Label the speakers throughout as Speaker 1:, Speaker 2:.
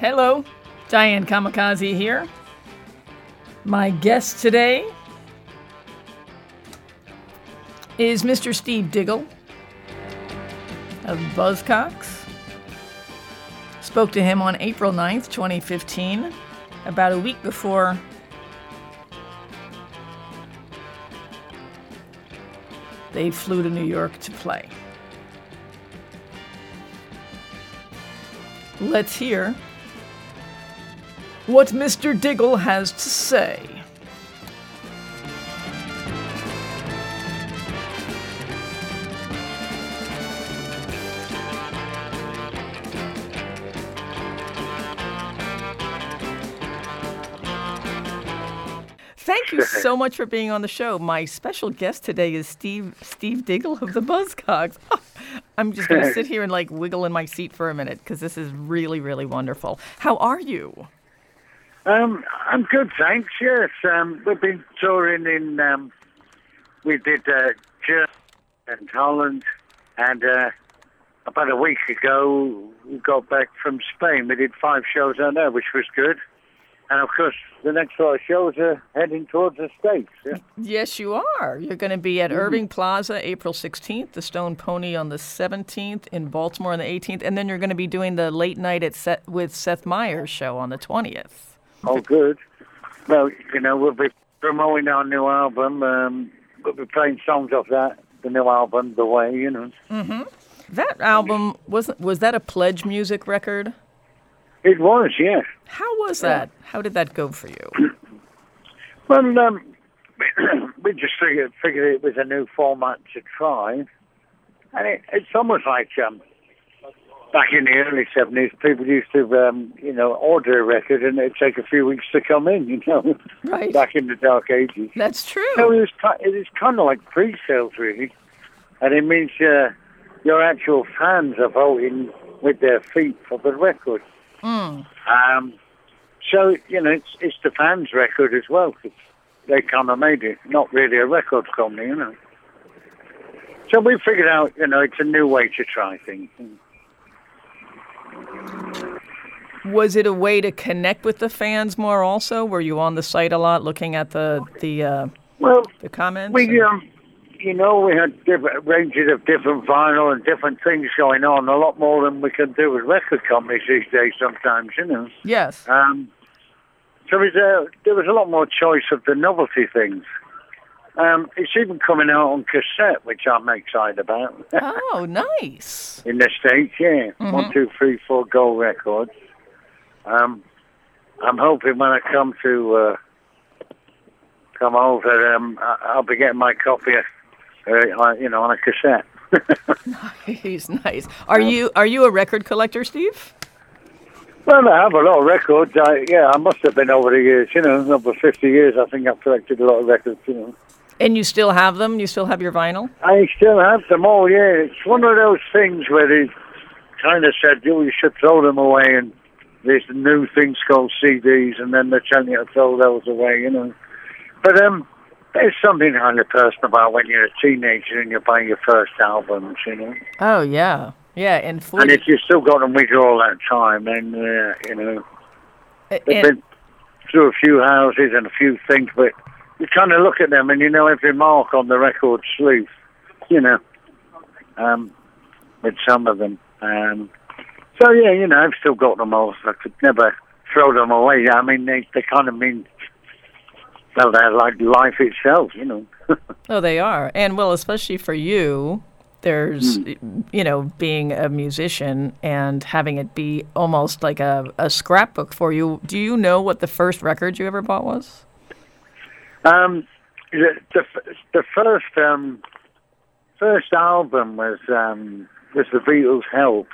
Speaker 1: Hello, Diane Kamikaze here. My guest today is Mr. Steve Diggle of Buzzcocks. Spoke to him on April 9th, 2015, about a week before they flew to New York to play. Let's hear what Mr. Diggle has to say. Thank you so much for being on the show. My special guest today is Steve Steve Diggle of the Buzzcocks. Ah, I'm just going to sit here and like wiggle in my seat for a minute because this is really really wonderful. How are you?
Speaker 2: Um, I'm good, thanks. Yes, um, we've been touring in. Um, we did uh, Germany and Holland, and uh, about a week ago we got back from Spain. We did five shows out there, which was good. And of course, the next four shows are heading towards the States. Yeah.
Speaker 1: Yes, you are. You're going to be at Irving Plaza April 16th, the Stone Pony on the 17th, in Baltimore on the 18th, and then you're going to be doing the late night at Seth, with Seth Meyers show on the 20th.
Speaker 2: Oh, good. Well, you know, we'll be promoting our new album. Um, we'll be playing songs off that, the new album, The Way, you know.
Speaker 1: That album was was that a PledgeMusic record?
Speaker 2: It was, yeah.
Speaker 1: How was that? How did that go for you?
Speaker 2: Well, um, we just figured, figured it was a new format to try. And it, it's almost like um, back in the early 70s, people used to, um, you know, order a record and it'd take a few weeks to come in, you know,
Speaker 1: Right.
Speaker 2: back in the dark ages.
Speaker 1: That's true.
Speaker 2: So it was, it is kind of like pre-sales, really. And it means uh, your actual fans are voting with their feet for the record.
Speaker 1: Mm.
Speaker 2: Um, so, you know, it's, it's the fans' record as well, they kind of made it, not really a record company, you know. So we figured out, you know, it's a new way to try things.
Speaker 1: Was it a way to connect with the fans more? Also, were you on the site a lot, looking at the the uh,
Speaker 2: Well,
Speaker 1: the comments?
Speaker 2: we, um, you know, we had different ranges of different vinyl and different things going on, a lot more than we can do with record companies these days sometimes, you know.
Speaker 1: yes.
Speaker 2: Um, so there's a, there was a lot more choice of the novelty things. Um, it's even coming out on cassette, which I'm excited about.
Speaker 1: Oh, nice.
Speaker 2: In the States, yeah. One, two, three, four gold records. Um, I'm hoping when I come to uh, come over, um, I- I'll be getting my copy, uh, you know, on a cassette.
Speaker 1: Nice, nice. Are you are you a record collector, Steve?
Speaker 2: Well, I have a lot of records. I, yeah, I must have been over the years. You know, over 50 years, I think I've collected a lot of records. You know.
Speaker 1: And you still have them? You still have your vinyl?
Speaker 2: I still have them all, yeah. It's one of those things where they kind of said, oh, you should throw them away, and there's new things called CDs, and then they're telling you to throw those away, you know. But um, there's something kind of personal about when you're a teenager and you're buying your first albums, you know.
Speaker 1: Oh yeah, yeah. And for
Speaker 2: And if you've still got them with you all that time, then, uh, you know, they've
Speaker 1: and,
Speaker 2: been through a few houses and a few things, but you kind of look at them and you know every mark on the record sleeve, you know, um, with some of them. Um, so yeah, you know, I've still got them all. So I could never throw them away. I mean, they they kind of mean, well, they're like life itself, you know.
Speaker 1: oh, they are. And well, especially for you, there's you know being a musician and having it be almost like a, a scrapbook for you. Do you know what the first record you ever bought was?
Speaker 2: Um, the, the the first um, first album was um, was the Beatles' Help.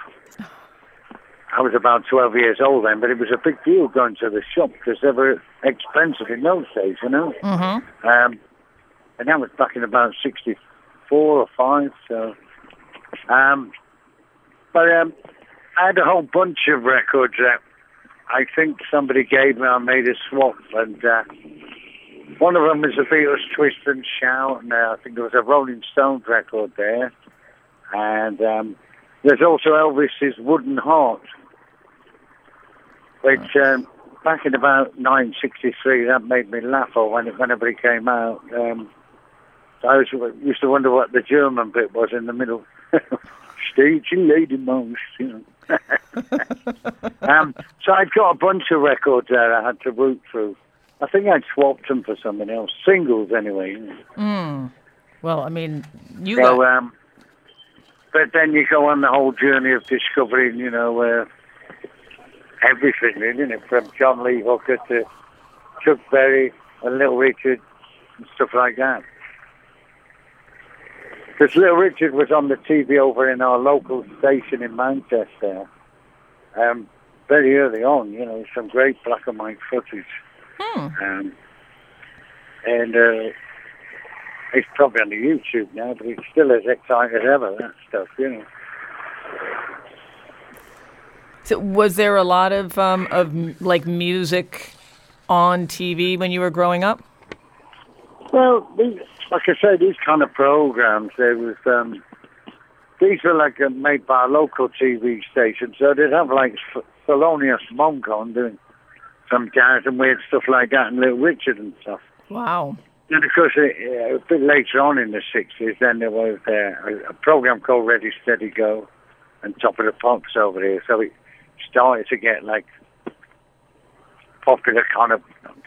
Speaker 2: I was about twelve years old then, but it was a big deal going to the shop because they were expensive in those days, you know.
Speaker 1: Mm-hmm.
Speaker 2: Um, and that was back in about '64 or five. So, um, but um, I had a whole bunch of records that I think somebody gave me. I made a swap, and uh, one of them was the Beatles' "Twist and Shout," and uh, I think there was a Rolling Stones record there, and um, there's also Elvis's "Wooden Heart." Which um, back in about 1963, that made me laugh. Or when it, whenever it came out, um, I was, used to wonder what the German bit was in the middle. Stage lady mouse, you know. um, so I've got a bunch of records there I had to root through. I think I'd swapped him for something else, singles anyway.
Speaker 1: Mm. Well, I mean, you
Speaker 2: So,
Speaker 1: got,
Speaker 2: um, but then you go on the whole journey of discovering, you know, uh, everything, isn't it? From John Lee Hooker to Chuck Berry and Little Richard and stuff like that. Because Little Richard was on the TV over in our local station in Manchester, um, very early on, you know, some great black and white footage. Um, and uh, it's probably on the YouTube now, but it's still as exciting as ever, that stuff, you know.
Speaker 1: So was there a lot of um, of like music on TV when you were growing up?
Speaker 2: Well, these, like I said, these kind of programs, there was, um, these were like uh, made by a local TV station, so they'd have like Thelonious Monk on doing some jazz and weird stuff like that, and Little Richard and stuff.
Speaker 1: Wow.
Speaker 2: And of course, uh, a bit later on in the 60s, then there was uh, a, program called Ready, Steady, Go and Top of the Pops over here. So it started to get like popular kind of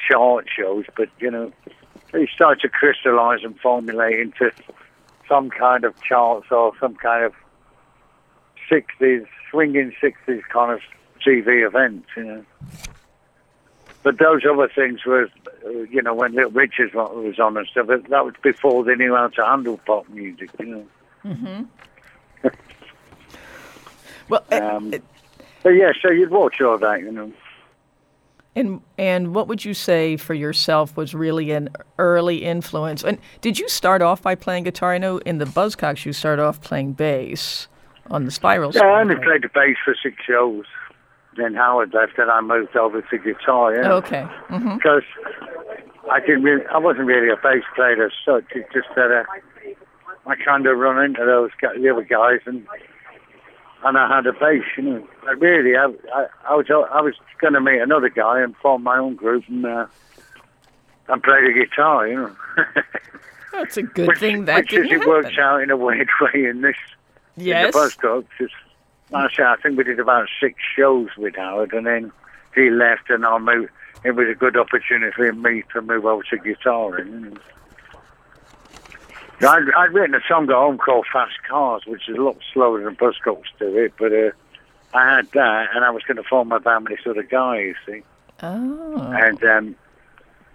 Speaker 2: chart shows, but you know, it started to crystallize and formulate into some kind of charts or some kind of 60s, swinging 60s kind of TV event, you know. But those other things were, uh, you know, when Little Richard was on and stuff, that was before they knew how to handle pop music, you know.
Speaker 1: Well, uh,
Speaker 2: Um, but yeah, so you'd watch all that, you know.
Speaker 1: and and what would you say for yourself was really an early influence? And did you start off by playing guitar? I know in the Buzzcocks you started off playing bass on the Spirals.
Speaker 2: Yeah, I only played the bass for six shows. Then Howard left, and I moved over to guitar. Yeah,
Speaker 1: Okay. hmm
Speaker 2: because I didn't really, I wasn't really a bass player as such. It's just that uh, I kind of run into those gu- the other guys, and and I had a bass. You know, but really, I, I, I was I was going to meet another guy and form my own group and uh, and play the guitar. You know,
Speaker 1: That's a good
Speaker 2: which,
Speaker 1: thing that
Speaker 2: which is, it works out in a weird way in this
Speaker 1: Yes.
Speaker 2: in the. It's, like I say, I think we did about six shows with Howard, and then he left, and I moved. It was a good opportunity for me to move over to guitaring. I'd, I'd written a song at home called Fast Cars, which is a lot slower than Buzzcocks do it, but uh, I had that, and I was going to form my band with this other guy, you see.
Speaker 1: Oh.
Speaker 2: And um,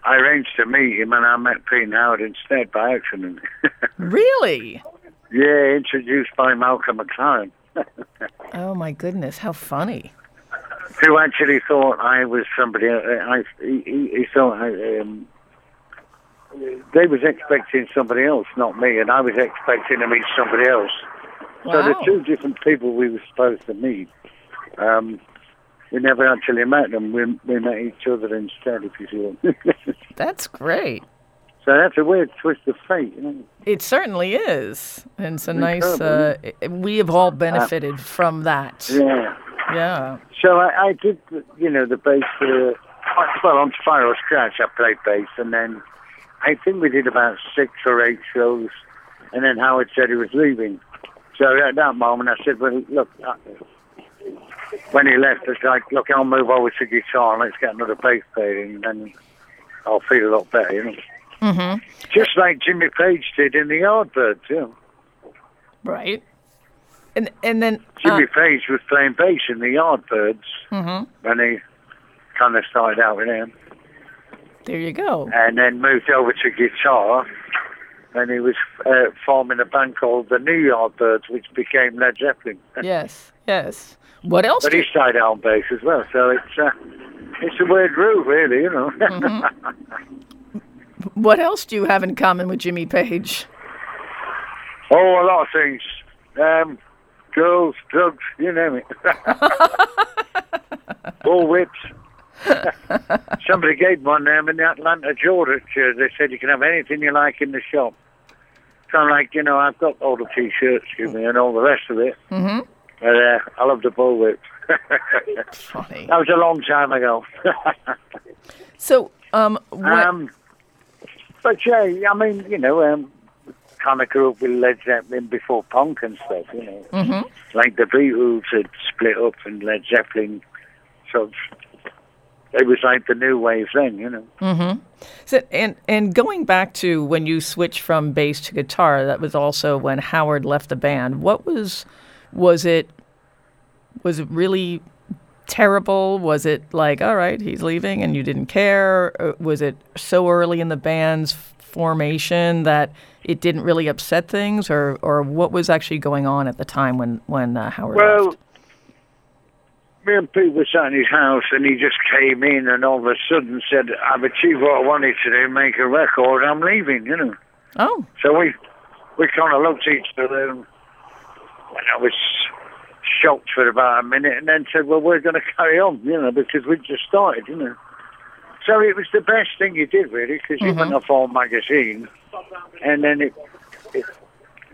Speaker 2: I arranged to meet him, and I met Pete Howard instead by accident.
Speaker 1: Really?
Speaker 2: yeah, introduced by Malcolm McLaren.
Speaker 1: Oh my goodness, how funny.
Speaker 2: who actually thought I was somebody. uh, I, he, he thought I, um, they was expecting somebody else, not me, and I was expecting to meet somebody else. So the two different people we were supposed to meet, um, we never actually met them. We we met each other instead, if you see.
Speaker 1: That's great.
Speaker 2: So that's a weird twist of fate, know.
Speaker 1: It certainly is. And it's a nice, uh, we have all benefited from that.
Speaker 2: Yeah.
Speaker 1: Yeah.
Speaker 2: So I, I did, the- you know, the bass. Uh, well, on Spiral Scratch, I played bass, and then I think we did about six or eight shows, and then Howard said he was leaving. So at that moment, I said, "Well, look." uh, When he left, it's like, "Look, I'll move over to guitar, and let's get another bass player, and then I'll feel a lot better." You know,
Speaker 1: Mm-hmm.
Speaker 2: just like Jimmy Page did in the Yardbirds. You know,
Speaker 1: Right. And and then uh,
Speaker 2: Jimmy Page was playing bass in the Yardbirds
Speaker 1: mhm.
Speaker 2: when he kind of started out with them.
Speaker 1: there you go.
Speaker 2: and then moved over to guitar. And he was uh, forming a band called the New Yardbirds, which became Led Zeppelin.
Speaker 1: Yes. Yes. What else?
Speaker 2: But he started out on bass as well, so it's uh, it's a weird groove, really, you know.
Speaker 1: what else do you have in common with Jimmy Page?
Speaker 2: oh, a lot of things. Um, girls, drugs, you name it. All whips. Somebody gave one name in the Atlanta, Georgia. They said you can have anything you like in the shop. So I'm like, you know, I've got all the t-shirts, excuse me, and all the rest of it.
Speaker 1: Mm-hmm.
Speaker 2: But uh, I love the bull whip.
Speaker 1: Funny.
Speaker 2: That was a long time ago.
Speaker 1: So, um, when,
Speaker 2: um, but yeah, I mean, you know, um, kind of grew up with Led Zeppelin before punk and stuff, you know.
Speaker 1: Mm-hmm.
Speaker 2: Like the Beatles had split up and Led Zeppelin sort of, it was like the new wave then, you know.
Speaker 1: so, and and going back to when you switched from bass to guitar, that was also when Howard left the band. What was was it? Was it really terrible? Was it like, all right, he's leaving, and you didn't care? Or was it so early in the band's formation that it didn't really upset things, or or what was actually going on at the time when when uh, Howard
Speaker 2: Well,
Speaker 1: left?
Speaker 2: me and Pete were sat in his house and he just came in and all of a sudden said, I've achieved what I wanted to do, make a record, I'm leaving, you know.
Speaker 1: Oh,
Speaker 2: So we we kind of looked at each other and I was shocked for about a minute and then said, well, we're going to carry on, you know, because we just started, you know. So it was the best thing you did, really, because you went off all magazine and then it, it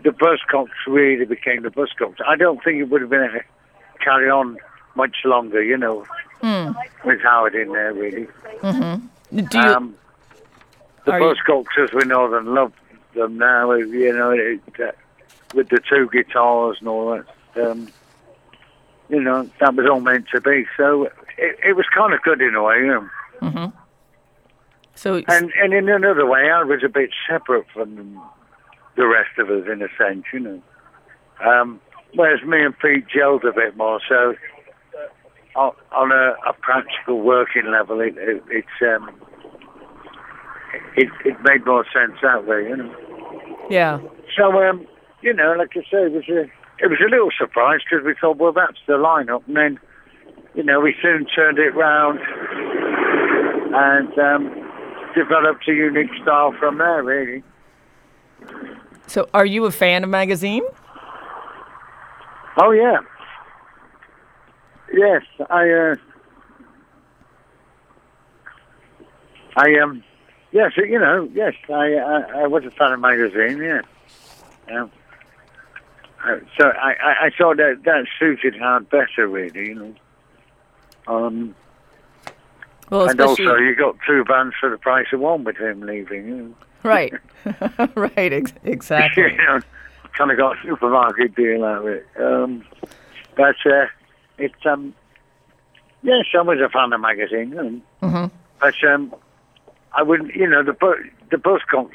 Speaker 2: the Buzzcocks really became the Buzzcocks. I don't think it would have been able to carry on much longer, you know, with Howard in there, really.
Speaker 1: do you?
Speaker 2: Um, the
Speaker 1: Are you-
Speaker 2: as we know them, love them now. You know, it, uh, with the two guitars and all that. Um, you know, that was all meant to be. So it, it was kind of good in a way. You know.
Speaker 1: so
Speaker 2: And and in another way, I was a bit separate from the rest of us in a sense. You know. Um, whereas me and Pete gelled a bit more. So on, on a, a practical working level, it, it it's um, it it made more sense that way. You know.
Speaker 1: yeah.
Speaker 2: So, um, you know, like I say, it was a, it was a little surprise because we thought, well, that's the lineup. And then, you know, we soon turned it round and um, developed a unique style from there, really.
Speaker 1: So, are you a fan of magazine?
Speaker 2: Oh, yeah. Yes, I, uh, I, um, yes, you know, yes, I, I, I was a fan of magazine, yeah. Um, uh, so I, I, I thought that that suited Howard better, really, you know. Um,
Speaker 1: Well,
Speaker 2: and also, you got two bands for the price of one with him leaving, you know.
Speaker 1: right, right, ex- exactly.
Speaker 2: you know, kind of got a supermarket deal out of it. Um, but uh, it's um, yes, I was a fan of magazine, know.
Speaker 1: Mhm.
Speaker 2: but um, I wouldn't, you know, the bu- the bus Buzzcocks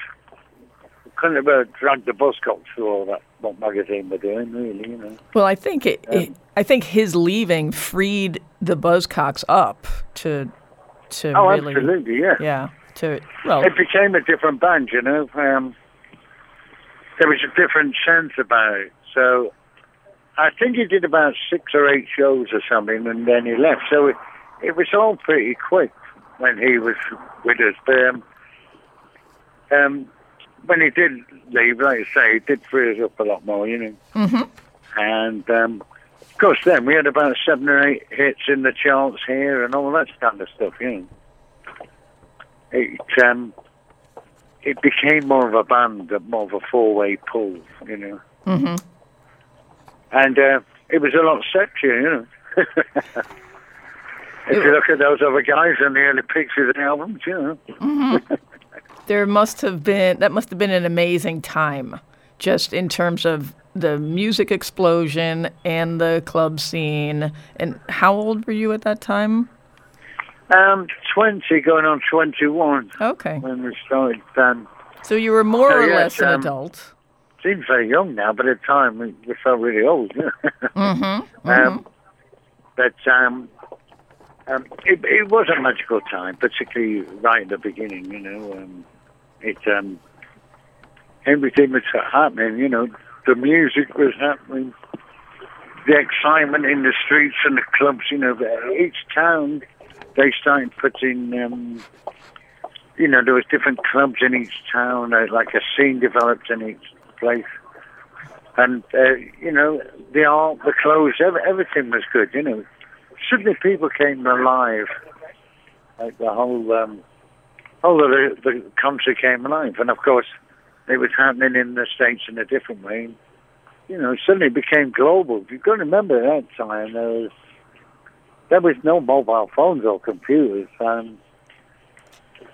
Speaker 2: couldn't have dragged the bus Buzzcocks through all that what magazine were doing, really, you know.
Speaker 1: Well, I think it, it. I think his leaving freed the Buzzcocks up to to
Speaker 2: Oh,
Speaker 1: really,
Speaker 2: absolutely, yeah.
Speaker 1: yeah, to well,
Speaker 2: It became a different band, you know. Um, there was a different sense about it. So I think he did about six or eight shows or something, and then he left. So it, it was all pretty quick when he was with us. But um, um, when he did leave, like I say, it did free us up a lot more, you know. Mm-hmm. And um, of course, then we had about seven or eight hits in the charts here and all that kind of stuff, you know. It um, it became more of a band, more of a four-way pull, you know.
Speaker 1: hmm
Speaker 2: And uh, it was a lot sexier, you know. if you look at those other guys in the early pictures of the albums, you know.
Speaker 1: there must have been that must have been an amazing time, just in terms of the music explosion and the club scene. And how old were you at that time?
Speaker 2: Um, 20 going on 21
Speaker 1: Okay,
Speaker 2: when we started. then
Speaker 1: so you were more
Speaker 2: So,
Speaker 1: or
Speaker 2: yes,
Speaker 1: less an
Speaker 2: um,
Speaker 1: adult.
Speaker 2: seems very young now, but at the time we, we felt really old. Yeah.
Speaker 1: Mm-hmm.
Speaker 2: Um, but um, um, it, it was a magical time, particularly right at the beginning. You know, um, it um, everything was happening. You know, the music was happening, the excitement in the streets and the clubs. You know, each town they started putting. Um, you know, there was different clubs in each town, uh, like a scene developed in each place and uh, you know the art, the clothes, ev- everything was good. You know, suddenly people came alive. Like the whole, um, of the, the country came alive, and of course, it was happening in the states in a different way. You know, suddenly it became global. You've got to remember that time there was there was no mobile phones or computers. Um,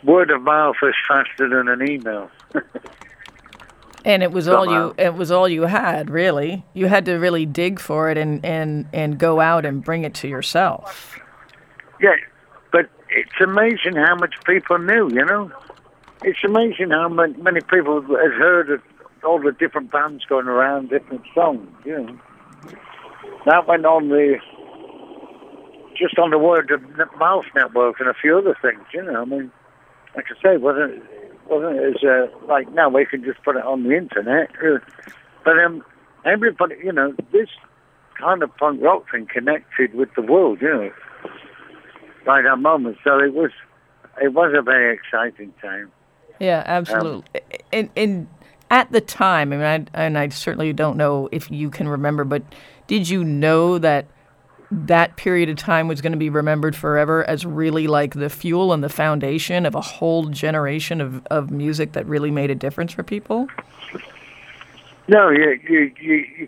Speaker 2: word of mouth was faster than an email.
Speaker 1: And it was all you it was all you had, really. You had to really dig for it and, and, and go out and bring it to yourself.
Speaker 2: Yeah, it's amazing how much people knew, you know? It's amazing how many, people have heard of all the different bands going around, different songs, you know? That went on the, just on the word of mouth network and a few other things, you know? I mean, like I say, wasn't, wasn't as, uh, like now we can just put it on the internet. But um, everybody, you know, this kind of punk rock thing connected with the world, you know? By that moment. So it was it was a very exciting time.
Speaker 1: Yeah, um, absolutely. and, and at the time, I mean, I, and I certainly don't know if you can remember, but did you know that that period of time was going to be remembered forever as really like the fuel and the foundation of a whole generation of, of music that really made a difference for people?
Speaker 2: No, you you you you,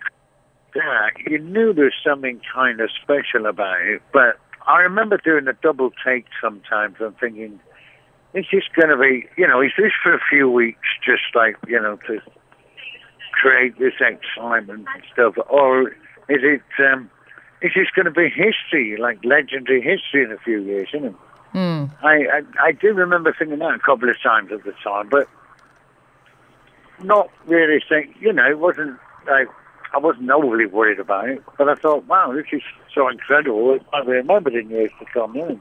Speaker 2: yeah, you knew there's something kind of special about it, but I remember doing a double take sometimes and thinking, is this going to be, you know, is this for a few weeks, just like you know, to create this excitement and stuff, or is it? Um, is this going to be history, like legendary history in a few years? You know.
Speaker 1: Mm.
Speaker 2: I, I I do remember thinking that a couple of times at the time, but not really think. You know, it wasn't like I wasn't overly worried about it. But I thought, wow, this is so incredible. It might be remembered in years to come. Know?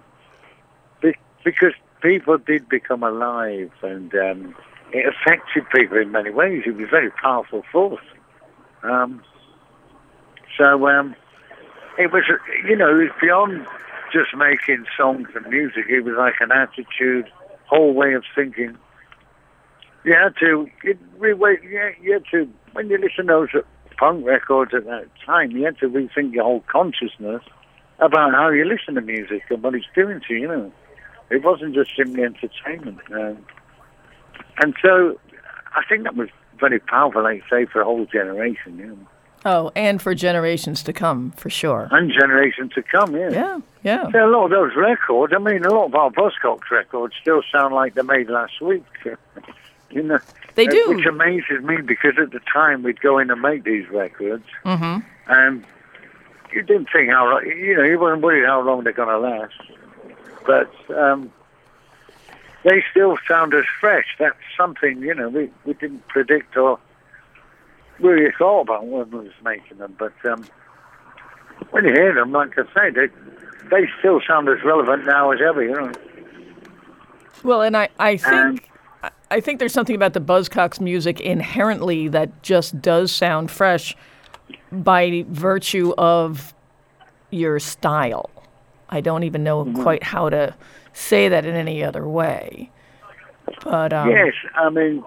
Speaker 2: Be- because people did become alive, and um, it affected people in many ways. It was a very powerful force. Um, so um, it was, you know, it was beyond just making songs and music. It was like an attitude, whole way of thinking. You had to, it, yeah, you had to, when you listen to those punk records at that time, you had to rethink your whole consciousness about how you listen to music and what it's doing to you, you know. It wasn't just simply entertainment. Um, and so I think that was very powerful, like say, for a whole generation, you know.
Speaker 1: Oh, and for generations to come, for sure.
Speaker 2: And generation to come, yeah.
Speaker 1: Yeah, yeah.
Speaker 2: Yeah, a lot of those records, I mean, a lot of our Buzzcocks records still sound like they made last week. you know,
Speaker 1: They do.
Speaker 2: Which amazes me because at the time we'd go in and make these records,
Speaker 1: hmm
Speaker 2: and you didn't think how, lo- you know, you weren't worried how long they're going to last. But um, they still sound as fresh. That's something, you know, we, we didn't predict or really thought about when we was making them. But um, when you hear them, like I say, they, they still sound as relevant now as ever, you know.
Speaker 1: Well, and I, I think I- think there's something about the Buzzcocks music inherently that just does sound fresh by virtue of your style. I don't even know
Speaker 2: Mm-hmm.
Speaker 1: quite how to say that in any other way. But um,
Speaker 2: Yes, I mean,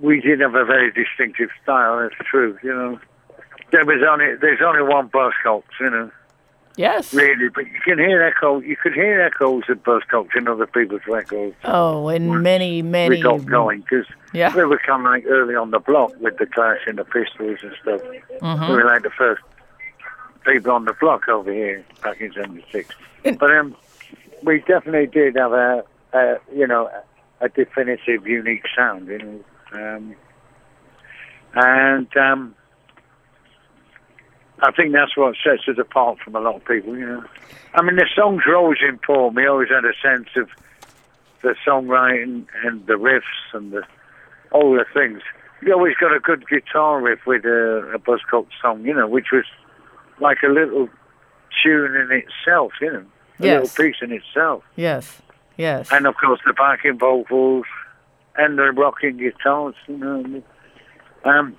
Speaker 2: we did have a very distinctive style. That's true. You know, there was only there's only one Buzzcocks, you know,
Speaker 1: yes.
Speaker 2: really. But you can hear echo. You could hear echoes of Buzzcocks in other people's records.
Speaker 1: Oh, and many, many.
Speaker 2: we got going because
Speaker 1: Yeah.
Speaker 2: we were kind of like early on the block with the Clash and the Pistols and stuff.
Speaker 1: Mhm.
Speaker 2: We were like the first people on the block over here back in '76.
Speaker 1: And-
Speaker 2: But um, we definitely did have a, a you know a definitive, unique sound. You know, um, and um, I think that's what sets us apart from a lot of people. You know, I mean the songs were always important. We always had a sense of the songwriting and the riffs and the all the things. You always got a good guitar riff with a, a Buzzcock song, you know, which was like a little tune in itself, you know, a
Speaker 1: Yes.
Speaker 2: little piece in itself.
Speaker 1: Yes. Yes.
Speaker 2: And of course the backing vocals and the rocking guitars, you know. Um,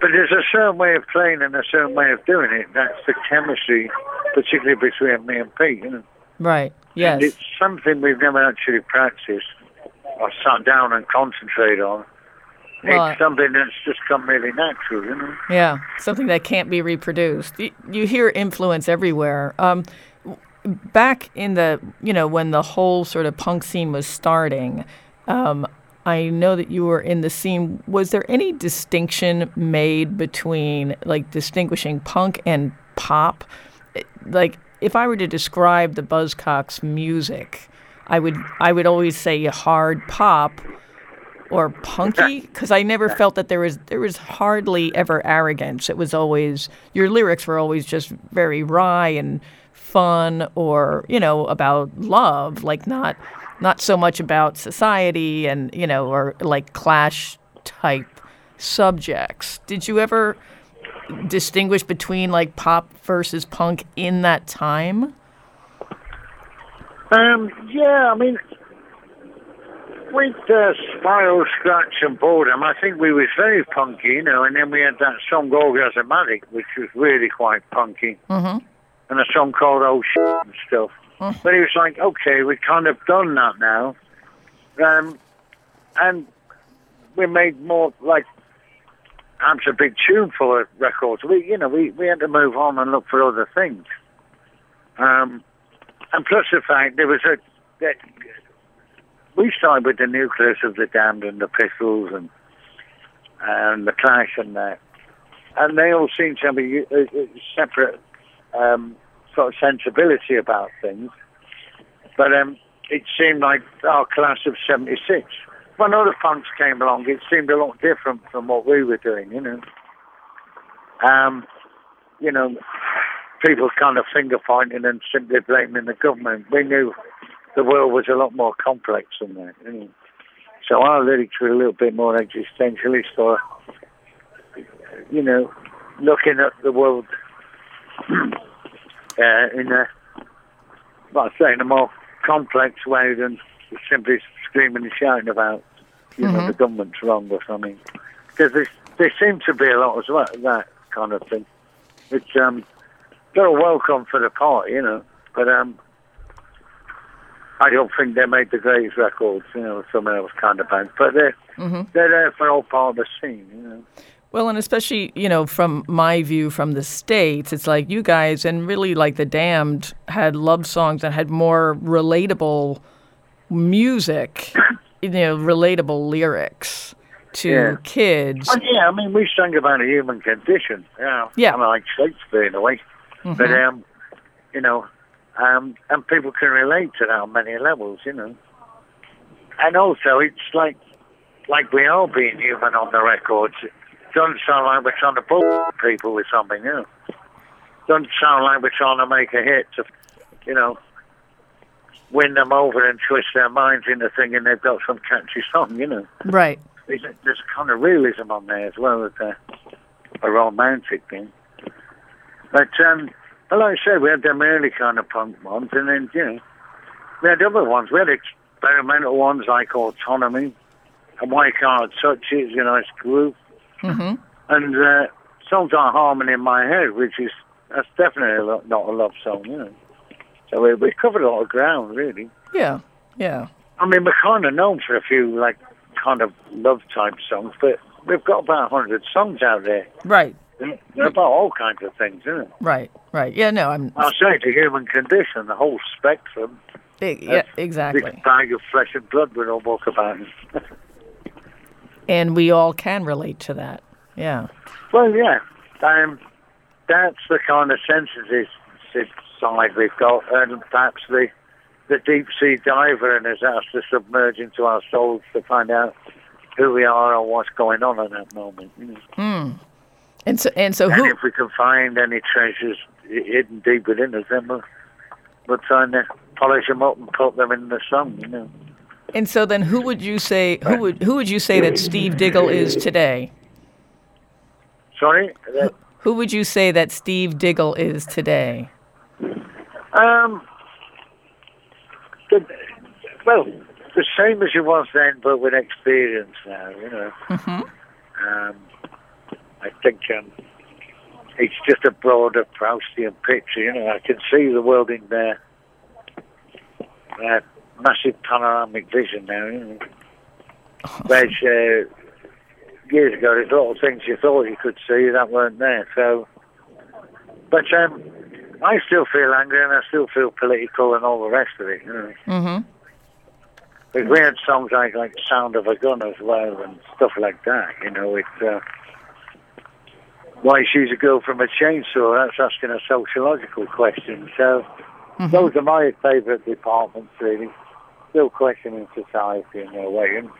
Speaker 2: but there's a certain way of playing and a certain way of doing it. That's the chemistry, particularly between me and Pete, you know.
Speaker 1: right.
Speaker 2: And
Speaker 1: Yes.
Speaker 2: it's something we've never actually practiced or sat down and concentrated on.
Speaker 1: Well,
Speaker 2: it's something that's just come really natural, you know.
Speaker 1: Yeah, something that can't be reproduced. You hear influence everywhere. Um, back in the, you know, when the whole sort of punk scene was starting, um, I know that you were in the scene. Was there any distinction made between, like, distinguishing punk and pop? Like, if I were to describe the Buzzcocks music, I would I would always say hard pop or punky because I never felt that there was there was hardly ever arrogance. It was always your lyrics were always just very wry and fun or you know about love, like not not so much about society and you know or like clash type subjects. Did you ever distinguish between like pop versus punk in that time?
Speaker 2: Um, yeah, I mean, with uh, Spiral, Scratch and Boredom, I think we was very punky, you know, and then we had that song Orgasm Addict, which was really quite punky,
Speaker 1: mm-hmm.
Speaker 2: and a song called Oh Shit and stuff. But he was like, okay, we've kind of done that now, um, and we made more like Amps a big tune for records. We, you know, we, we had to move on and look for other things. Um, and plus the fact there was a that we started with the nucleus of the Damned and the Pistols and and the Clash and that, and they all seemed to a, a, a separate um, sort of sensibility about things. But um, it seemed like our class of '76 when other punks came along, it seemed a lot different from what we were doing, you know. Um, you know, people kind of finger pointing and simply blaming the government. We knew the world was a lot more complex than that. You know? So our lyrics were a little bit more existentialist or, you know, looking at the world uh, in a, well, I say, in a more complex way than simply screaming and shouting about, you
Speaker 1: Mm-hmm.
Speaker 2: know, the government's wrong or something. Because there, there seems to be a lot as well, that kind of thing. It's, um, they're welcome for the party, you know, but, um, I don't think they made the greatest records, you know, some else kind of bands, but they're,
Speaker 1: Mm-hmm.
Speaker 2: they're there for all part of the scene, you know.
Speaker 1: Well, and especially, you know, from my view from the States, it's like you guys and really like the Damned had love songs that had more relatable music, you know, relatable lyrics to
Speaker 2: Yeah.
Speaker 1: kids.
Speaker 2: Oh, yeah, I mean, we sang about a human condition, you know.
Speaker 1: Yeah.
Speaker 2: I mean, like Shakespeare in a way. But, um, you know, um, and people can relate to that on many levels, you know. And also, it's like, like we are being human on the records. Doesn't sound like we're trying to bull people with something, you know. Doesn't sound like we're trying to make a hit to, you know, win them over and twist their minds into thinking they've got some catchy song, you know
Speaker 1: Right.
Speaker 2: there's, there's kind of realism on there as well as a, a romantic thing. But, um, but like I said, we had them early kind of punk ones, and then, you know, we had other ones. We had experimental ones like Autonomy, and Why Can't I Touch It, you know, it's group.
Speaker 1: Hmm
Speaker 2: And uh, songs like Harmony in My Head, which is, that's definitely not a love song, you know. So we, we covered a lot of ground, really.
Speaker 1: Yeah. Yeah.
Speaker 2: I mean, we're kind of known for a few, like, kind of love type songs, but we've got about 100 songs out there.
Speaker 1: Right.
Speaker 2: They're about all kinds of things, isn't it?
Speaker 1: Right. Right. Yeah. No. I'm.
Speaker 2: I'll say the human condition, the whole spectrum.
Speaker 1: eh, Yeah. Exactly.
Speaker 2: This bag of flesh and blood we all walk about.
Speaker 1: And we all can relate to that. Yeah.
Speaker 2: well, yeah. Um, that's the kind of sensitive side we've got, and perhaps the the deep sea diver in us has to submerge into our souls to find out who we are or what's going on at that moment. You know?
Speaker 1: Hmm. And so and so
Speaker 2: And
Speaker 1: who
Speaker 2: if we can find any treasures hidden deep within us, then we'll, we're trying to polish them up and put them in the sun, you know.
Speaker 1: And so then who would you say who would who would you say that Steve Diggle is today?
Speaker 2: Sorry? That-
Speaker 1: Who would you say that Steve Diggle is today?
Speaker 2: Um, the, well, the same as he was then, but with experience now, you know.
Speaker 1: hmm
Speaker 2: Um, I think um, it's just a broader Proustian picture, you know. I can see the world in there. Uh, massive panoramic vision now, you know. Whereas uh, years ago, there's lot things you thought you could see that weren't there. So, but um, I still feel angry and I still feel political and all the rest of it. You know.
Speaker 1: hmm
Speaker 2: But we had songs like like "Sound of a Gun" as well and stuff like that. You know, it's uh, why she's a girl from a chainstore. That's asking a sociological question. So those are my favourite departments, really. Still questioning society in their way. And,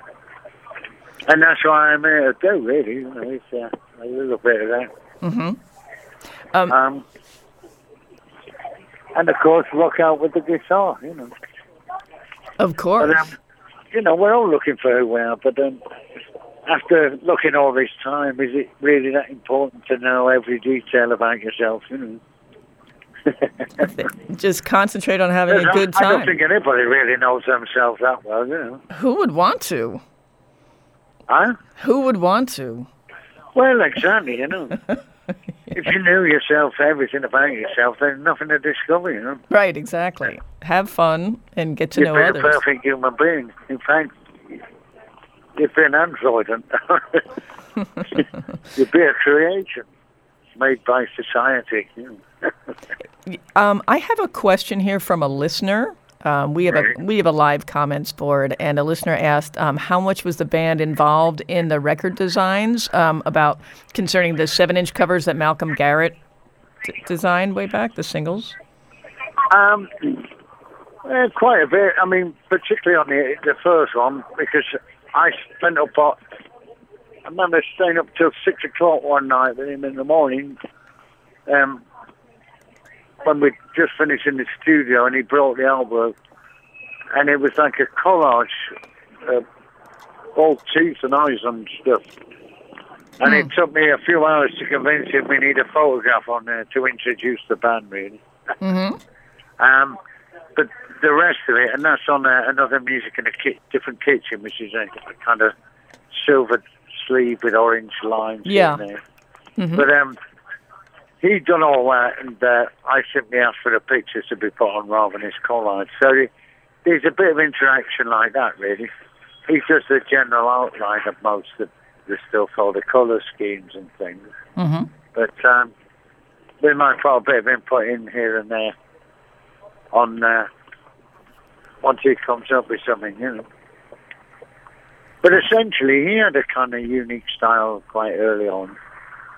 Speaker 2: and that's why I'm here to do, really. You know, it's uh, a little bit of that.
Speaker 1: Um,
Speaker 2: Um, and of course, rock out with the guitar, you know.
Speaker 1: Of course.
Speaker 2: But, um, you know, we're all looking for who we are, but um, after looking all this time, is it really that important to know every detail about yourself? You know?
Speaker 1: Just concentrate on having a good time.
Speaker 2: I don't think anybody really knows themselves that well, you know.
Speaker 1: Who would want to?
Speaker 2: Huh?
Speaker 1: Who would want to?
Speaker 2: Well, exactly, you know. if you knew yourself, everything about yourself, there's nothing to discover, you know.
Speaker 1: Right, exactly. Have fun and get to
Speaker 2: You'd
Speaker 1: know
Speaker 2: be a perfect human being. In fact, you'd be an android. And you'd be a creation made by society. You know.
Speaker 1: Um, I have a question here from a listener. Um, we have a we have a live comments board, and a listener asked um, how much was the band involved in the record designs um, about concerning the seven inch covers that Malcolm Garrett d- designed way back, the singles.
Speaker 2: Um, eh, quite a bit. I mean, particularly on the the first one, because I spent up. At, I remember staying up till six o'clock one night with him in the morning. Um, when we just finished in the studio, and he brought the album, and it was like a collage, uh, all teeth and eyes and stuff. And it took me a few hours to convince him we need a photograph on there to introduce the band, really. Mhm. Um, but the rest of it, and that's on uh, another music in a ki- different kitchen, which is a, a kind of silver sleeve with orange lines
Speaker 1: Yeah.
Speaker 2: in there. But um, he'd done all that, and uh, I simply asked for the pictures to be put on rather than his collage. So the- there's a bit of interaction like that, really. He's just a general outline of most of the stuff, all the colour schemes and things.
Speaker 1: Mm-hmm.
Speaker 2: But um, we might put a bit of input in here and there on uh, once he comes up with something, you know. But essentially, he had a kind of unique style quite early on,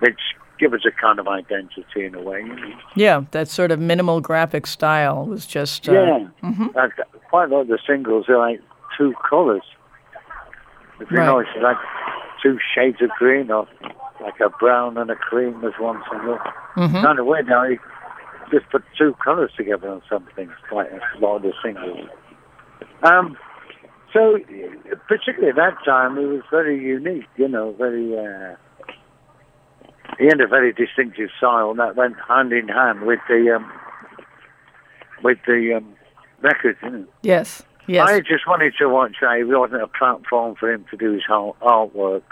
Speaker 2: which gave us a kind of identity in a way. You know?
Speaker 1: Yeah, that sort of minimal graphic style was just uh,
Speaker 2: Yeah, quite a lot of the singles are like two colours. If you
Speaker 1: Right.
Speaker 2: it's like two shades of green or like a brown and a cream was one single.
Speaker 1: Mhm.
Speaker 2: Kind of weird now. He just put two colours together on something. Quite a lot of the singles. Um, so particularly at that time, it was very unique. You know, very. Uh, he had a very distinctive style, and that went hand in hand with the um, with the um, know.
Speaker 1: yes, yes.
Speaker 2: I just wanted to watch that. It wasn't a platform for him to do his whole artwork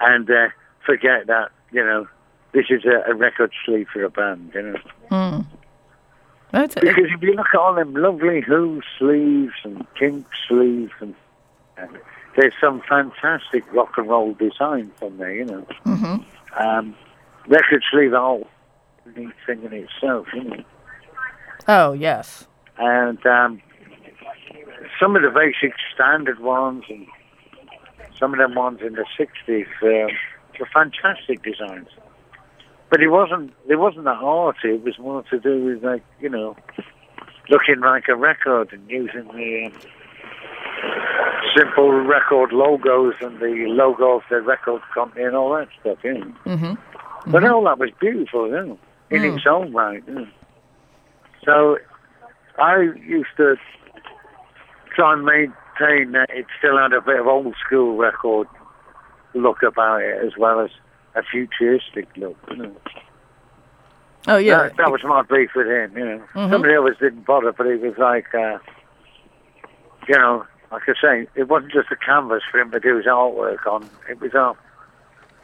Speaker 2: and uh, forget that, you know, this is a, a record sleeve for a band, you know.
Speaker 1: Mm. That's it.
Speaker 2: Because if you look at all them lovely Who sleeves and Kink sleeves, and, and there's some fantastic rock and roll design from there, you know.
Speaker 1: Mhm.
Speaker 2: Um, record sleeve art, neat thing in itself, you know.
Speaker 1: Oh yes.
Speaker 2: and um, some of the basic standard ones and some of them ones in the 60s um, were fantastic designs. But it wasn't it wasn't that arty. It was more to do with like you know looking like a record and using the um, simple record logos and the logo of the record company and all that stuff. You know.
Speaker 1: Mm-hmm.
Speaker 2: But all that was beautiful, you know, in
Speaker 1: Mm.
Speaker 2: its own right. You know. So I used to try and maintain that it still had a bit of old school record look about it as well as a futuristic look. You know.
Speaker 1: Oh yeah.
Speaker 2: that, that was my beef with him. You know,
Speaker 1: Mhm.
Speaker 2: somebody else didn't bother, but he was like, uh, you know, like I say, it wasn't just a canvas for him to do his artwork on. It was our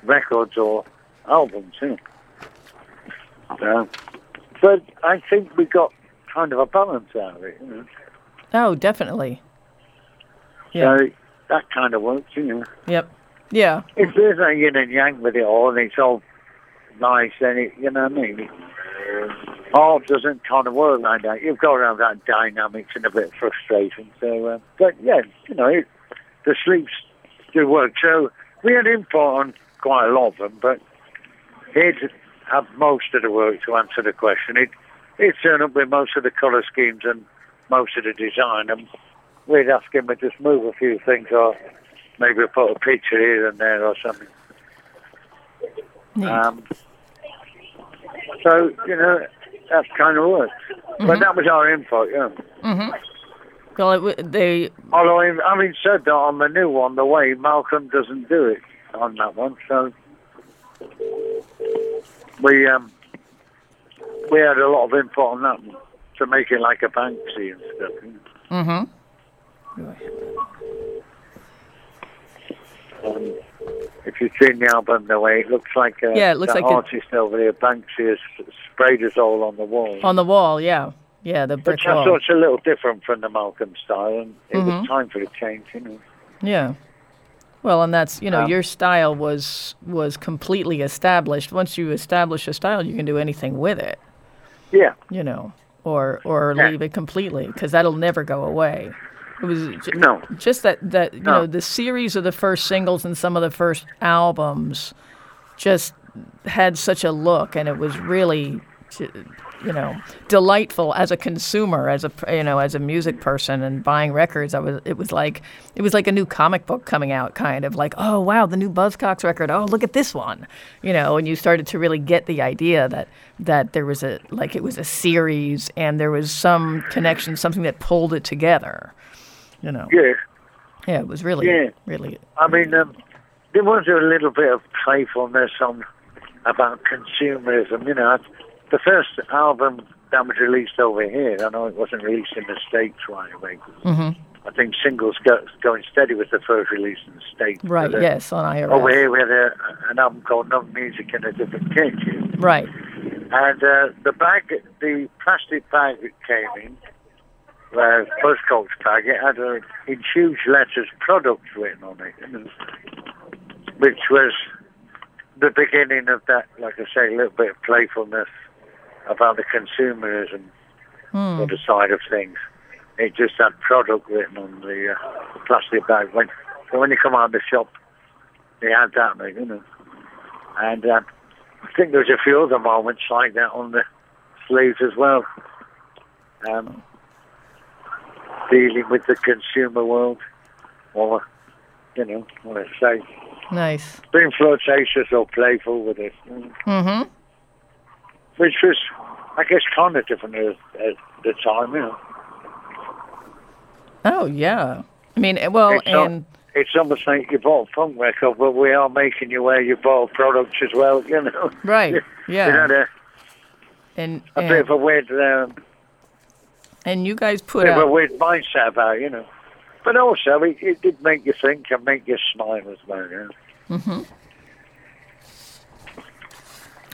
Speaker 2: records or albums. You know. So, but I think we got kind of a balance out of it. You know.
Speaker 1: Oh, definitely. Yeah.
Speaker 2: So that kind of works. You know.
Speaker 1: Yep. Yeah.
Speaker 2: If there's a yin and yang with it all, and it's all nice, then it, you know what I mean. Art doesn't kind of work like that. You've got to have that dynamics and a bit of frustration. So, uh, but yeah, you know, it, the sleeps do work. So we had input on quite a lot of them, but he'd have most of the work to answer the question. He'd, he'd turn up with most of the colour schemes and most of the design, and we'd ask him to just move a few things or maybe put a picture here and there or something. Um, so, you know, that's kind of worked. But that was our input, yeah. Mm-hmm.
Speaker 1: Well, it, w- they
Speaker 2: Although, in- having said that, on the new one, the way Malcolm doesn't do it on that one, so we um, we had a lot of input on that one to make it like a Banksy and stuff. Um, if you've seen the album, the way it looks like uh,
Speaker 1: Yeah, it looks like
Speaker 2: artist over there, Banksy, has sprayed us all on the wall.
Speaker 1: on the wall, yeah, yeah, the brick
Speaker 2: Which I
Speaker 1: wall.
Speaker 2: thought's a little different from the Malcolm style, and it
Speaker 1: Mhm.
Speaker 2: was time for a change, you know.
Speaker 1: Yeah. Well, and that's you know
Speaker 2: Um,
Speaker 1: your style was was completely established. Once you establish a style, you can do anything with it.
Speaker 2: Yeah.
Speaker 1: You know, or or
Speaker 2: Yeah.
Speaker 1: leave it completely because that'll never go away. It was
Speaker 2: No.
Speaker 1: just that that you
Speaker 2: No.
Speaker 1: know the series of the first singles and some of the first albums just had such a look, and it was really you know delightful as a consumer, as a you know as a music person and buying records. I was it was like it was like a new comic book coming out, kind of like oh wow the new Buzzcocks record. Oh look at this one, you know, and you started to really get the idea that that there was a like it was a series and there was some connection, something that pulled it together. You know,
Speaker 2: Yeah.
Speaker 1: yeah, it was really,
Speaker 2: Yeah.
Speaker 1: really.
Speaker 2: I mean, um, there was a little bit of playfulness on about consumerism. You know, the first album that was released over here, I know it wasn't released in the States right away.
Speaker 1: hmm
Speaker 2: I think Singles Go, Going Steady was the first release in the States.
Speaker 1: Right. Yes, on IRS.
Speaker 2: Over here, we had a, an album called No Music in a Different Kitchen.
Speaker 1: Right.
Speaker 2: And uh, the bag, the plastic bag that came in, uh, Buzzcocks bag, it had a, in huge letters products written on it, which was the beginning of that, like I say, a little bit of playfulness about the consumerism
Speaker 1: Hmm.
Speaker 2: other side of things. It just had product written on the uh, plastic bag. When, so when you come out of the shop, they had that, you know. And uh, I think there's a few other moments like that on the sleeves as well. Um, dealing with the consumer world, or, you know, what I say,
Speaker 1: Nice.
Speaker 2: being flirtatious or playful with it. mm,
Speaker 1: Mm-hmm.
Speaker 2: Which was, I guess, kind of different at, at the time, you know.
Speaker 1: Oh yeah. I mean, eh, well,
Speaker 2: It's not-
Speaker 1: and
Speaker 2: It's almost like you bought a funk record, but we are making you wear your ball products as well, you know.
Speaker 1: right. Yeah.
Speaker 2: had a,
Speaker 1: And
Speaker 2: a bit of a weird, um,
Speaker 1: and you guys put
Speaker 2: a
Speaker 1: out.
Speaker 2: weird mindset about it, you know. But also, it, it did make you think and make you smile as well, you know.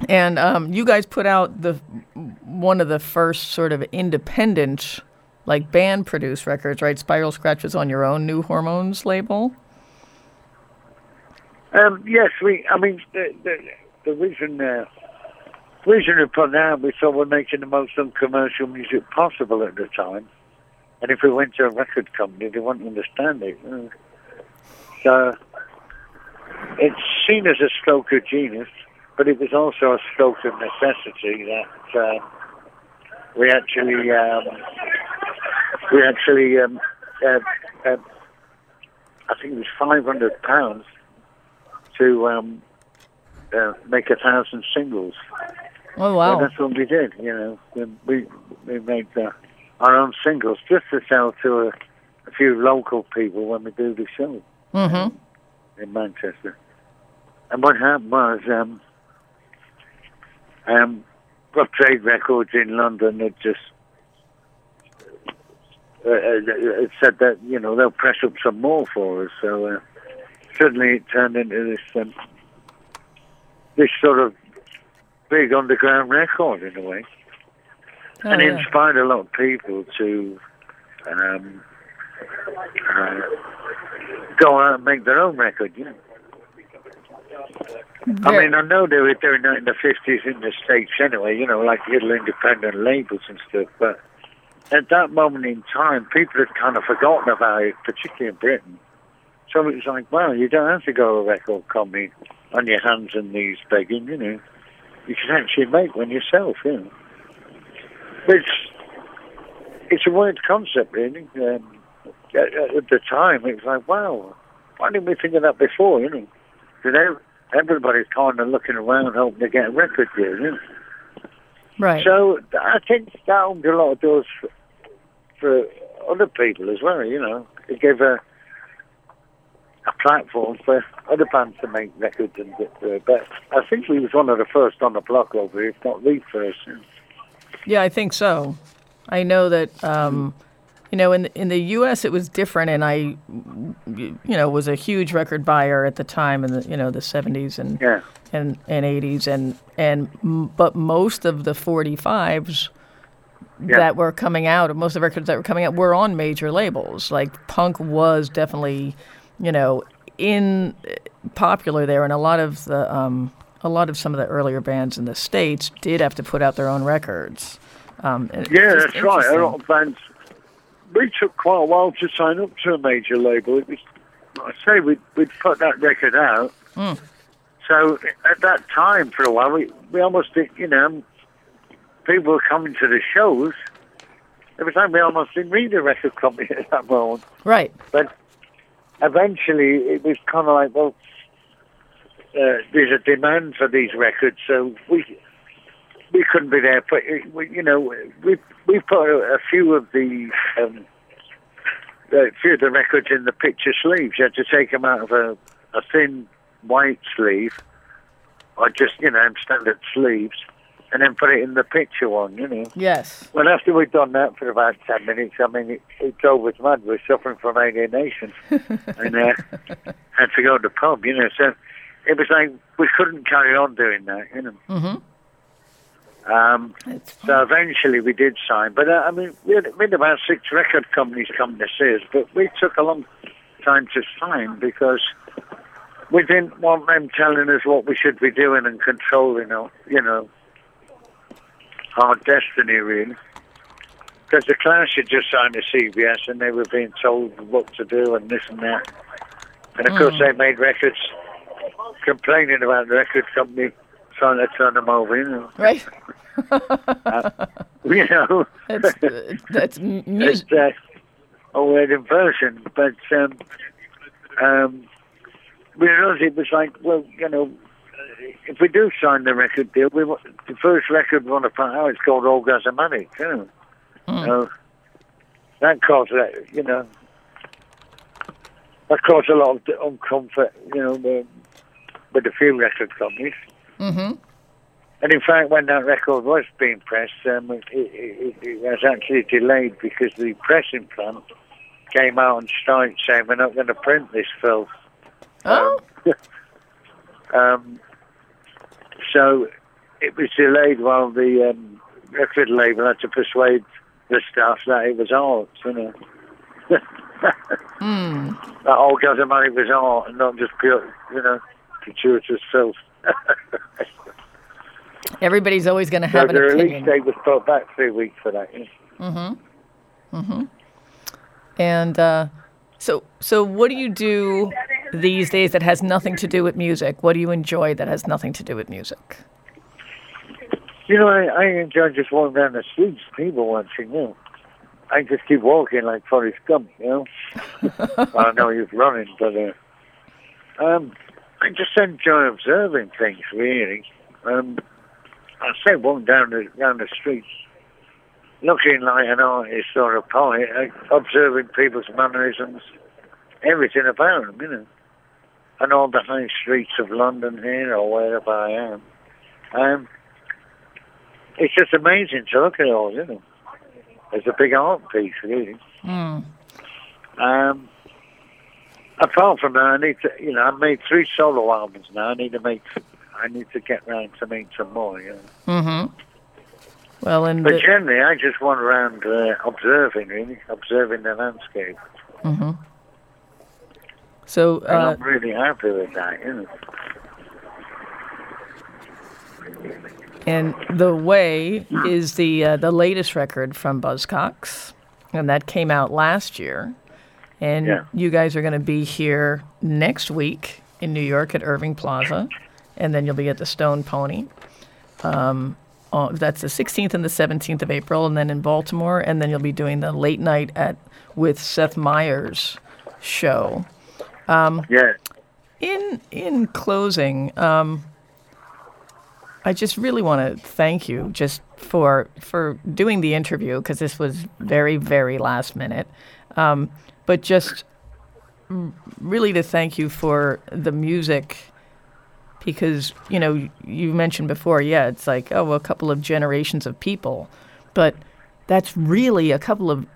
Speaker 1: And um, you guys put out the one of the first sort of independent, like band produced records, right? Spiral Scratch was on your own New Hormones label.
Speaker 2: Um, yes, we. I mean, the the, the reason uh, put that, we thought we're making the most uncommercial music possible at the time, and if we went to a record company, they wouldn't understand it. Uh, So it's seen as a stroke of genius, but it was also a stroke of necessity that uh, we actually um, we actually um, uh, uh, I think it was five hundred pounds to um, uh, make a thousand singles.
Speaker 1: Oh
Speaker 2: And
Speaker 1: wow.
Speaker 2: that's what we did. You know, we we, made uh, our own singles just to sell to a, a few local people when we do the show
Speaker 1: Mm-hmm.
Speaker 2: in Manchester. And what happened was, um, um, Rough Trade Records in London had just uh, uh, it said that you know they'll press up some more for us. So uh, suddenly it turned into this um, this sort of big underground record in a way,
Speaker 1: Oh,
Speaker 2: and it
Speaker 1: yeah.
Speaker 2: inspired a lot of people to um, uh, go out and make their own record. You know. I mean, I know they were doing that in the 50s in the States anyway, you know, like little independent labels and stuff, but at that moment in time, people had kind of forgotten about it, particularly in Britain. So it was like, well, you don't have to go to a record company on your hands and knees begging, you know. You can actually make one yourself, you know. But it's, it's a weird concept, really. Um, at, at the time, it was like, wow, why didn't we think of that before, you know? Because everybody's kind of looking around hoping to get a record deal, you know?
Speaker 1: Right.
Speaker 2: So I think that opened a lot of doors for, for other people as well, you know. It gave a a platform for other bands to make records and get through. But I think we was one of the first on the block over here, if not the first.
Speaker 1: Yeah, I think so. I know that um, you know in in the U.S. it was different, and I you know was a huge record buyer at the time in the you know the 70s and
Speaker 2: Yeah.
Speaker 1: and and 80s and and but most of the 45s
Speaker 2: Yeah.
Speaker 1: that were coming out, most of the records that were coming out were on major labels. Like punk was definitely, you know, in popular there, and a lot of the um, a lot of some of the earlier bands in the states did have to put out their own records. Um,
Speaker 2: Yeah, that's right. A lot of bands. We took quite a while to sign up to a major label. It was, I say, we'd, we'd put that record out.
Speaker 1: Hmm.
Speaker 2: So at that time, for a while, we, we almost did, you know, people were coming to the shows. Every time we almost didn't read the record company at that moment.
Speaker 1: Right.
Speaker 2: But eventually, it was kind of like, well, uh, there's a demand for these records, so we we couldn't be there. But uh, we, you know, we we put a, a few of the um, a few of the records in the picture sleeves. You had to take them out of a, a thin white sleeve, or just you know standard sleeves, and then put it in the picture one. You know.
Speaker 1: Yes.
Speaker 2: Well, after we'd done that for about 10 minutes, I mean, it, it drove us mad. We're suffering from alienation and uh, had to go to the pub, you know. So it was like we couldn't carry on doing that, you know.
Speaker 1: Mm-hmm.
Speaker 2: Um, so eventually we did sign. But uh, I mean, we had, we had about six record companies come to see us, but we took a long time to sign because we didn't want them telling us what we should be doing and controlling, our, you know, our destiny, really. Because the Clash had just signed a CBS and they were being told what to do and this and that. And of course, they made records complaining about the record company trying to turn them over, you know.
Speaker 1: right.
Speaker 2: You know.
Speaker 1: That's uh, that's m- music.
Speaker 2: It's uh, a weird inversion, but um, um, we realized it was like, well, you know, if we do sign the record deal, we want, the first record we want to put out is called Orgasm Addict, you know. So that caused, that, you know, that caused a lot of uncomfort, you know, with, with a few record companies.
Speaker 1: Mm-hmm.
Speaker 2: And in fact, when that record was being pressed, um, it, it, it was actually delayed because the pressing plant came out on strike saying we're not going to print this filth.
Speaker 1: Oh.
Speaker 2: Um, so it was delayed while the um, record label had to persuade the staff that it was art, you know.
Speaker 1: Hmm.
Speaker 2: That whole Gazamoney was art and not just pure, you know, gratuitous filth.
Speaker 1: Everybody's always going to
Speaker 2: So
Speaker 1: have an
Speaker 2: the release date was put back three weeks for that. you know.
Speaker 1: Mm-hmm. Mm-hmm. And uh, so, so what do you do these days that has nothing to do with music? What do you enjoy that has nothing to do with music?
Speaker 2: You know, I, I enjoy just walking down the streets, people watching, you know. I just keep walking like Forrest Gump, you know. I know he's running, but uh, um, I just enjoy observing things, really. Um, I say walking down the down the streets, looking like an artist or a poet, uh, observing people's mannerisms, everything about them, you know. And all the high streets of London here or wherever I am. Um, it's just amazing to look at all, you know. It's a big art piece, really.
Speaker 1: Mm.
Speaker 2: Um, apart from that, I need to, you know, I've made three solo albums now. I need to make, I need to get round to make some more, you know.
Speaker 1: Mm-hmm. Well, and
Speaker 2: But
Speaker 1: the,
Speaker 2: generally, I just want around uh, observing, really, observing the landscape.
Speaker 1: mm-hmm. So uh,
Speaker 2: I'm really happy with that,
Speaker 1: and the way is the uh, the latest record from Buzzcocks, and that came out last year. And
Speaker 2: Yeah.
Speaker 1: you guys are going to be here next week in New York at Irving Plaza, and then you'll be at the Stone Pony. Um, uh, that's the 16th and the 17th of April, and then in Baltimore, and then you'll be doing the late night at with Seth Meyers show.
Speaker 2: Yeah.
Speaker 1: In in closing, um, I just really want to thank you just for for doing the interview because this was very very last minute, um, but just really to thank you for the music because you know you mentioned before, yeah, it's like oh a couple of generations of people, but that's really a couple of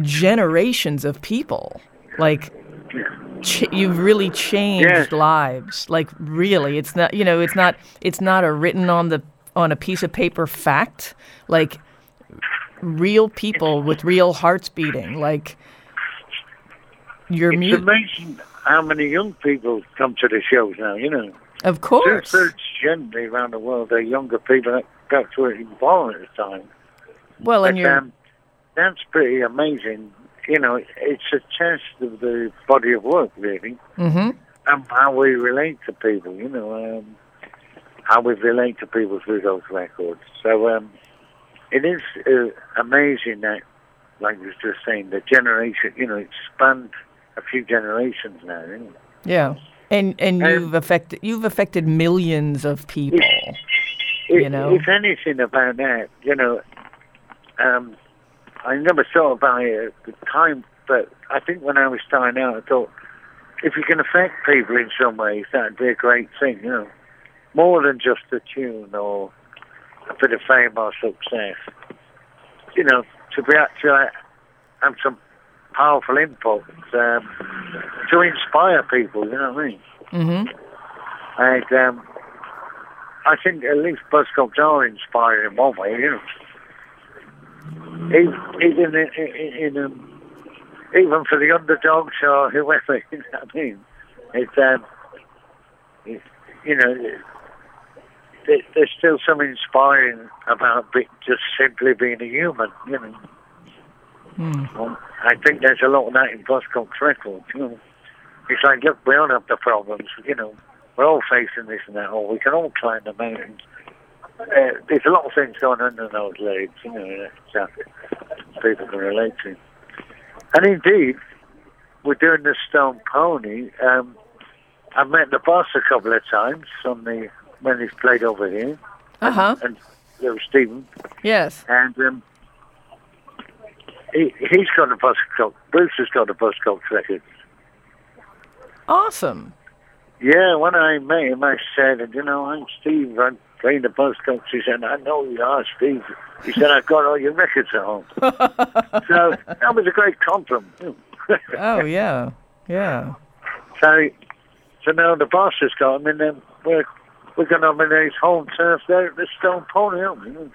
Speaker 1: generations of people, like ch- you've really changed
Speaker 2: Yes.
Speaker 1: lives like really it's not you know it's not it's not a written on the on a piece of paper fact like real people with real hearts beating like your
Speaker 2: It's amazing how many young people come to the shows now, you know.
Speaker 1: of course, Two
Speaker 2: thirds generally around the world are younger people that got to it born at the time.
Speaker 1: well and
Speaker 2: But,
Speaker 1: you're
Speaker 2: um, that's pretty amazing. You know, it's a test of the body of work, really,
Speaker 1: hmm
Speaker 2: and how we relate to people. You know, um, how we relate to people through those records. So um, it is uh, amazing that, like you was just saying, the generation. You know, it's spanned a few generations now. You know?
Speaker 1: yeah and and
Speaker 2: Um,
Speaker 1: you've affected you've affected millions of people
Speaker 2: If,
Speaker 1: You know?
Speaker 2: if anything about that, you know, um, I never thought about it at the time, but I think when I was starting out, I thought if you can affect people in some ways, that'd be a great thing, you know, more than just a tune or a bit of fame or success. You know, to be actually have some powerful input um, to inspire people, you know what I mean?
Speaker 1: hmm
Speaker 2: And um, I think at least Buzzcocks are inspiring in one way, you know. Even, even, in, in, in, um, even for the underdogs or whoever, you know what I mean? It's, um, it, you know, there, there's still something inspiring about be, just simply being a human, you know. Um, I think there's a lot of that in Buzzcocks records, you know. It's like, look, we all have the problems, you know. We're all facing this and that, or we can all climb the mountains. Uh, there's a lot of things going on in those leagues, you know, that uh, people can relate to. And indeed, we're doing the Stone Pony. Um, I've met the boss a couple of times on the when he's played over here,
Speaker 1: uh-huh
Speaker 2: and there was Stephen,
Speaker 1: yes
Speaker 2: and um, he, he's got a Buzzcock. Bruce has got a Buzzcock record.
Speaker 1: awesome
Speaker 2: Yeah, when I met him, I said, you know, I'm Steve. I'm playing the Buzzcocks. He said, I know you are, Steve. He said, I've got all your records at home. so that was a great compliment.
Speaker 1: oh yeah yeah
Speaker 2: so, so now the boss has got him, and then we're, we're going to nominate his home turf there at the Stone Pony, aren't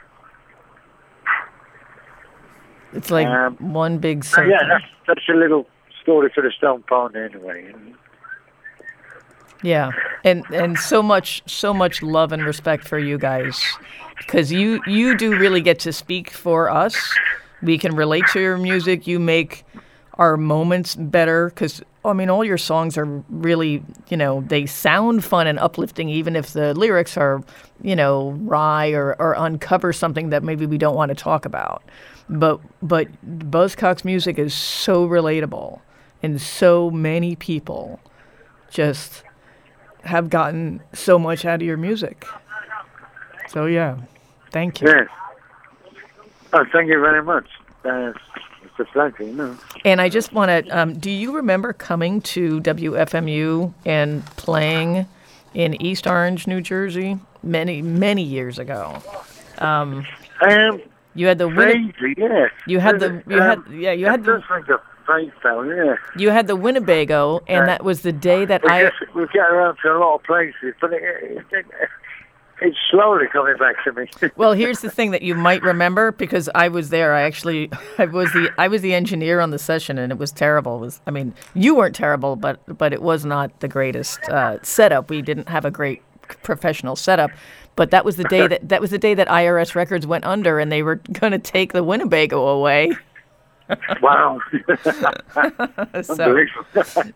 Speaker 1: it's like
Speaker 2: Um,
Speaker 1: one big circle
Speaker 2: yeah, that's, that's a little story for the Stone Pony anyway.
Speaker 1: Yeah, and and so much so much love and respect for you guys, because you you do really get to speak for us. We can relate to your music. You make our moments better because I mean all your songs are really you know they sound fun and uplifting even if the lyrics are you know wry or, or uncover something that maybe we don't want to talk about. But but Buzzcocks music is so relatable, and so many people just have gotten so much out of your music. So yeah, thank you.
Speaker 2: Yes. Oh, thank you very much. Uh, it's a pleasure, you know.
Speaker 1: And I just want to. Um, do you remember coming to WFMU and playing in East Orange, New Jersey, many many years ago? Um,
Speaker 2: Um,
Speaker 1: you had the Winni-
Speaker 2: Crazy, yes.
Speaker 1: You had the- you had- yeah, you had the-
Speaker 2: does ring a face bell, yeah.
Speaker 1: you had the Winnebago, and that was the day that
Speaker 2: We
Speaker 1: I.
Speaker 2: get, we get around to a lot of places, but it, it, it, it's slowly coming back to me.
Speaker 1: Well, here's the thing that you might remember because I was there. I actually I was the I was the engineer on the session, and it was terrible. It was I mean you weren't terrible, but but it was not the greatest uh, setup. We didn't have a great professional setup. But that was the day that that was the day that IRS Records went under, and they were going to take the Winnebago away.
Speaker 2: Wow.
Speaker 1: so,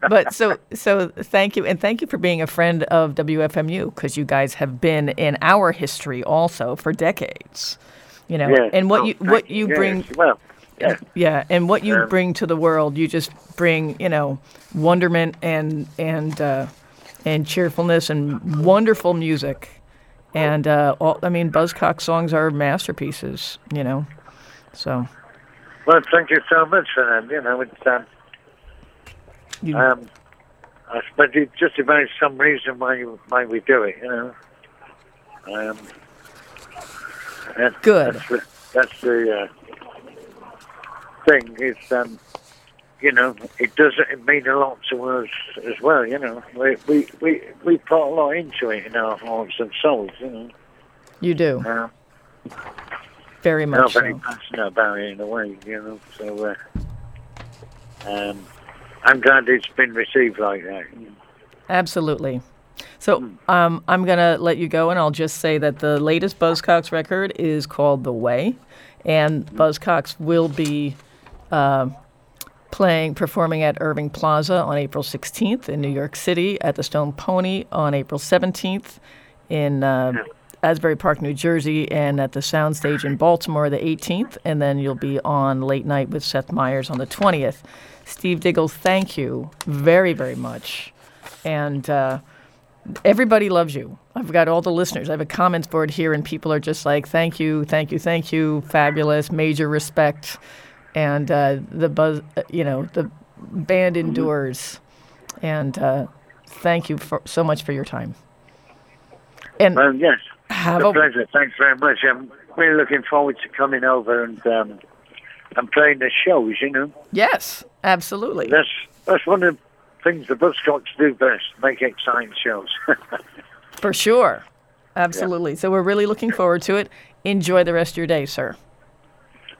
Speaker 1: but so so thank you and thank you for being a friend of WFMU because you guys have been in our history also for decades. You know,
Speaker 2: Yeah.
Speaker 1: and what
Speaker 2: Oh,
Speaker 1: you what you
Speaker 2: Yes,
Speaker 1: bring
Speaker 2: Well, yeah.
Speaker 1: yeah, and what you
Speaker 2: Um,
Speaker 1: bring to the world, you just bring, you know, wonderment and and uh, and cheerfulness and wonderful music. And uh, all, I mean, Buzzcock songs are masterpieces, you know. So
Speaker 2: Well, thank you so much for that. You know, it's um,
Speaker 1: you,
Speaker 2: um, I suppose it justifies some reason why you, why we do it. You know. Um, that-
Speaker 1: Good.
Speaker 2: That's the, that's the uh, thing. Is um, you know, it does it mean a lot to us as well. You know, we we we, we put a lot into it in our hearts and souls. You know,
Speaker 1: you do
Speaker 2: uh,
Speaker 1: very much.
Speaker 2: not very
Speaker 1: so.
Speaker 2: passionate about it in a way. You know, so. Uh, um, I'm glad it's been received like that.
Speaker 1: Absolutely. So um, I'm going to let you go, and I'll just say that the latest Buzzcocks record is called The Way, and Buzzcocks will be uh, playing, performing at Irving Plaza on April 16th in New York City, at the Stone Pony on April 17th in uh, Asbury Park, New Jersey, and at the Soundstage in Baltimore the 18th, and then you'll be on Late Night with Seth Meyers on the 20th. Steve Diggle, thank you very, very much. And uh, everybody loves you. I've got all the listeners. I have a comments board here, and people are just like, thank you, thank you, thank you, fabulous, major respect. And uh, the buzz, uh, you know, the band endures. And uh, thank you for, so much for your time. And
Speaker 2: Well, yes,
Speaker 1: have
Speaker 2: a
Speaker 1: a
Speaker 2: pleasure. Thanks very much. I'm really looking forward to coming over and um, and playing the shows. You know,
Speaker 1: yes, absolutely.
Speaker 2: that's that's one of the things the Buzzcocks do best: make exciting shows.
Speaker 1: For sure. Absolutely. So we're really looking forward to it. Enjoy the rest of your day, sir.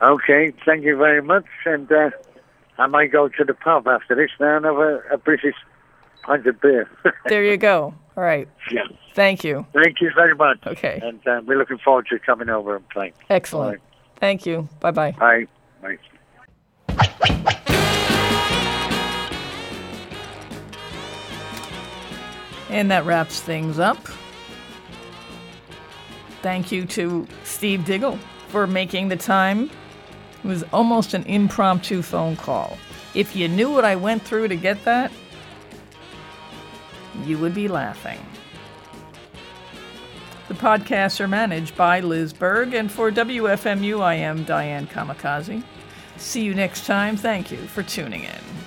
Speaker 2: okay, thank you very much. And uh, I might go to the pub after this now and have a, a British pint of beer.
Speaker 1: There you go. All right.
Speaker 2: yeah.
Speaker 1: Thank you.
Speaker 2: Thank you very much.
Speaker 1: Okay.
Speaker 2: And uh, we're looking forward to coming over and playing.
Speaker 1: Excellent. Thank you. Bye bye.
Speaker 2: Bye. Bye.
Speaker 1: And that wraps things up. Thank you to Steve Diggle for making the time. It was almost an impromptu phone call. If you knew what I went through to get that, you would be laughing. The podcasts are managed by Liz Berg, and for WFMU, I am Diane Kamikaze. See you next time. Thank you for tuning in.